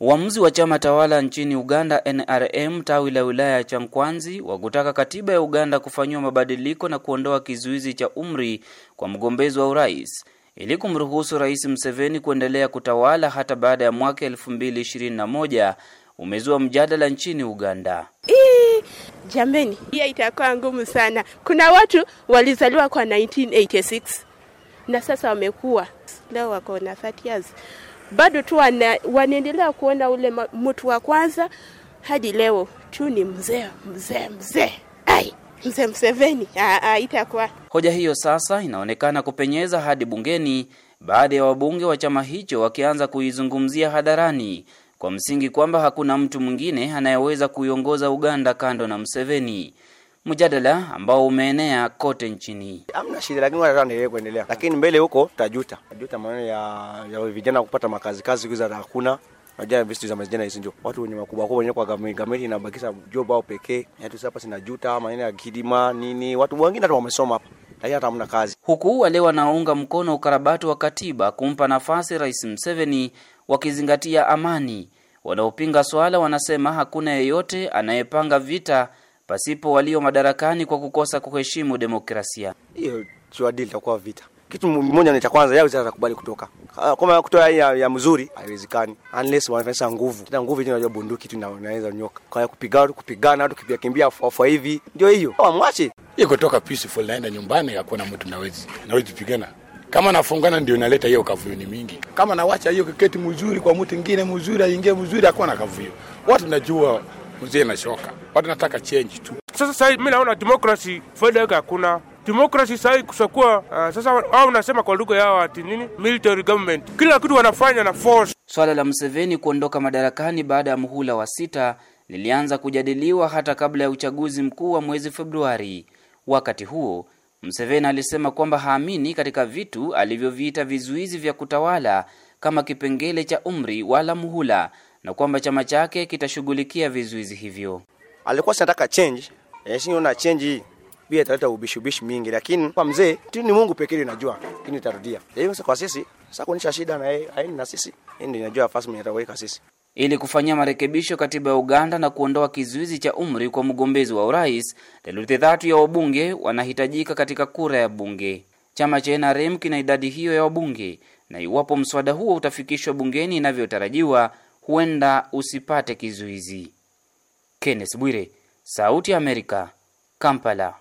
Uamuzi wa chama tawala nchini Uganda NRM tawi la wilaya ya Chankwanzi wa kutaka katiba ya Uganda kufanyiwa mabadiliko na kuondoa kizuizi cha umri kwa mgombezi wa urais ili kumruhusu Rais Museveni kuendelea kutawala hata baada ya mwaka 2021 umezua mjadala nchini Uganda. Ii, jameni, hiyo itakuwa ngumu sana. Kuna watu walizaliwa kwa 1986 na sasa wamekuwa leo wako na 30 years bado tu wana, wanaendelea kuona ule mtu wa kwanza hadi leo tu ni mzee mzee mzee ai mzee Mseveni itakuwa. Hoja hiyo sasa inaonekana kupenyeza hadi bungeni, baadhi ya wabunge wa chama hicho wakianza kuizungumzia hadharani kwa msingi kwamba hakuna mtu mwingine anayeweza kuiongoza Uganda kando na Mseveni mjadala ambao umeenea kote nchini. Hamna shida, lakini watu niendelee kuendelea, lakini mbele huko tajuta tajuta maneno ya, ya vijana kupata makazi kazi hizo hakuna Najua vitu za vijana hizo ndio watu wenye makubwa kubwa wenye kwa government inabakisha job au pekee. Yaani sasa sina juta maneno ya kidima nini, watu wengine hata wamesoma hapa lakini hata hamna kazi. Huku wale wanaounga mkono ukarabati wa katiba kumpa nafasi Rais Museveni wakizingatia amani, wanaopinga swala wanasema hakuna yeyote anayepanga vita pasipo walio madarakani kwa kukosa kuheshimu demokrasia. Hiyo tuadili itakuwa vita. Kitu mmoja ni cha kwanza, yao zitakubali kutoka kama kutoa ya, ya mzuri haiwezekani unless wanafanya nguvu. Tena nguvu hiyo unajua bunduki tu inaweza nyoka. Kwa kupigana kupigana watu kimbia kimbia kwa hivi ndio hiyo. Wamwache. Hiyo kutoka peaceful naenda nyumbani hakuna mtu nawezi nawezi pigana. Kama nafungana ndio inaleta hiyo kavuyuni mingi. Kama nawacha hiyo kiketi mzuri kwa mtu mwingine mzuri aingie mzuri hakuna kavuyo. Watu najua mzee anashoka. Watu nataka change tu. Sasa sasa mimi naona demokrasi faida yake hakuna. demokrasi sasa kusakuwa uh, sasa wao unasema kwa lugha yao ati nini? Military government. Kila kitu wanafanya na force. Swala la Museveni kuondoka madarakani baada ya muhula wa sita lilianza kujadiliwa hata kabla ya uchaguzi mkuu wa mwezi Februari. Wakati huo, Mseveni alisema kwamba haamini katika vitu alivyoviita vizuizi vya kutawala kama kipengele cha umri wala muhula na kwamba chama chake kitashughulikia vizuizi hivyo. Alikuwa sinataka change, eh, change hii pia italeta ubishi ubishi mingi, lakini kwa mzee tu ni Mungu pekee anajua, lakini itarudia. Hiyo kwa sisi sasa kuonyesha shida na yeye na sisi, ndio inajua nafasi mwenye ataweka sisi. Ili kufanyia marekebisho katiba ya Uganda na kuondoa kizuizi cha umri kwa mgombezi wa urais, theluthi tatu ya wabunge wanahitajika katika kura ya bunge. Chama cha NRM kina idadi hiyo ya wabunge, na iwapo mswada huo utafikishwa bungeni inavyotarajiwa, huenda usipate kizuizi. Kenneth Bwire, Sauti ya Amerika, Kampala.